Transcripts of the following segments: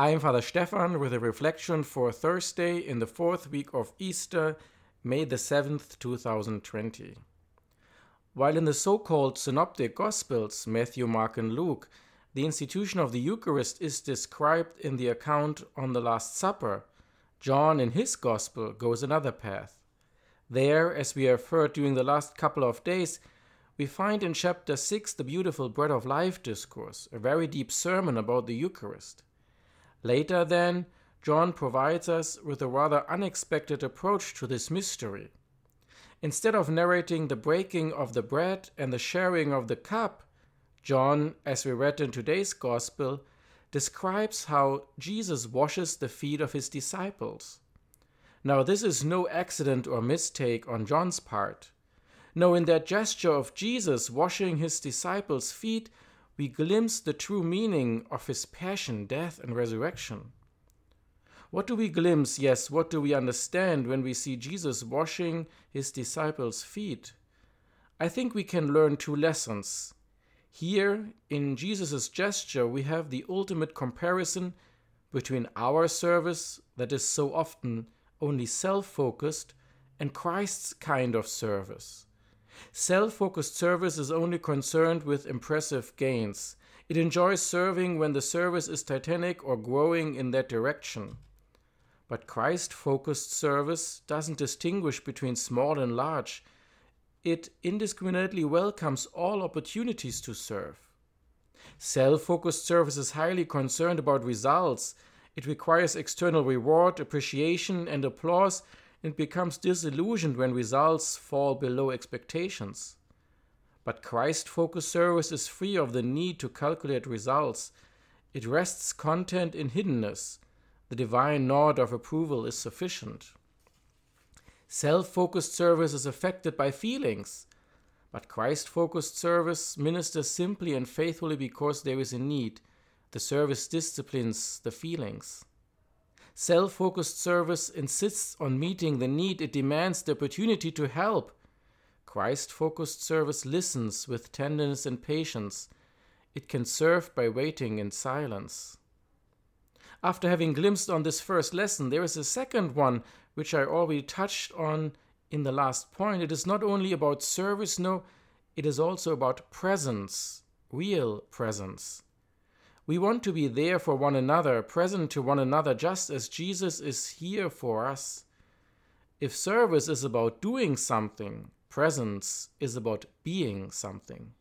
I am Father Stefan with a reflection for Thursday in the fourth week of Easter, May the 7th, 2020. While in the so called Synoptic Gospels, Matthew, Mark, and Luke, the institution of the Eucharist is described in the account on the Last Supper, John in his Gospel goes another path. There, as we have heard during the last couple of days, we find in chapter 6 the beautiful Bread of Life discourse, a very deep sermon about the Eucharist. Later, then, John provides us with a rather unexpected approach to this mystery. Instead of narrating the breaking of the bread and the sharing of the cup, John, as we read in today's Gospel, describes how Jesus washes the feet of his disciples. Now, this is no accident or mistake on John's part. No, in that gesture of Jesus washing his disciples' feet, we glimpse the true meaning of his passion, death, and resurrection. What do we glimpse, yes, what do we understand when we see Jesus washing his disciples' feet? I think we can learn two lessons. Here, in Jesus' gesture, we have the ultimate comparison between our service, that is so often only self focused, and Christ's kind of service. Self focused service is only concerned with impressive gains. It enjoys serving when the service is titanic or growing in that direction. But Christ focused service doesn't distinguish between small and large. It indiscriminately welcomes all opportunities to serve. Self focused service is highly concerned about results. It requires external reward, appreciation, and applause and becomes disillusioned when results fall below expectations. But Christ focused service is free of the need to calculate results. It rests content in hiddenness. The divine nod of approval is sufficient. Self focused service is affected by feelings, but Christ focused service ministers simply and faithfully because there is a need. The service disciplines the feelings. Self focused service insists on meeting the need, it demands the opportunity to help. Christ focused service listens with tenderness and patience. It can serve by waiting in silence. After having glimpsed on this first lesson, there is a second one which I already touched on in the last point. It is not only about service, no, it is also about presence, real presence. We want to be there for one another, present to one another, just as Jesus is here for us. If service is about doing something, presence is about being something.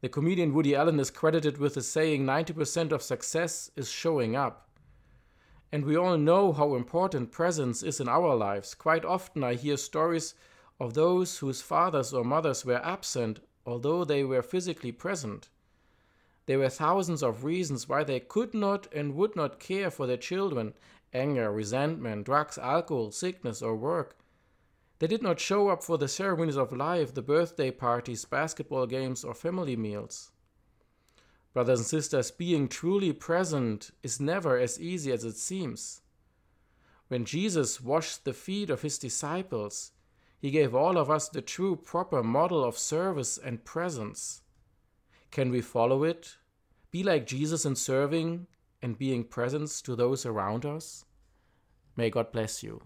The comedian Woody Allen is credited with the saying 90% of success is showing up. And we all know how important presence is in our lives. Quite often I hear stories of those whose fathers or mothers were absent, although they were physically present. There were thousands of reasons why they could not and would not care for their children anger, resentment, drugs, alcohol, sickness, or work. They did not show up for the ceremonies of life, the birthday parties, basketball games, or family meals. Brothers and sisters, being truly present is never as easy as it seems. When Jesus washed the feet of his disciples, he gave all of us the true, proper model of service and presence. Can we follow it? Be like Jesus in serving and being presence to those around us? May God bless you.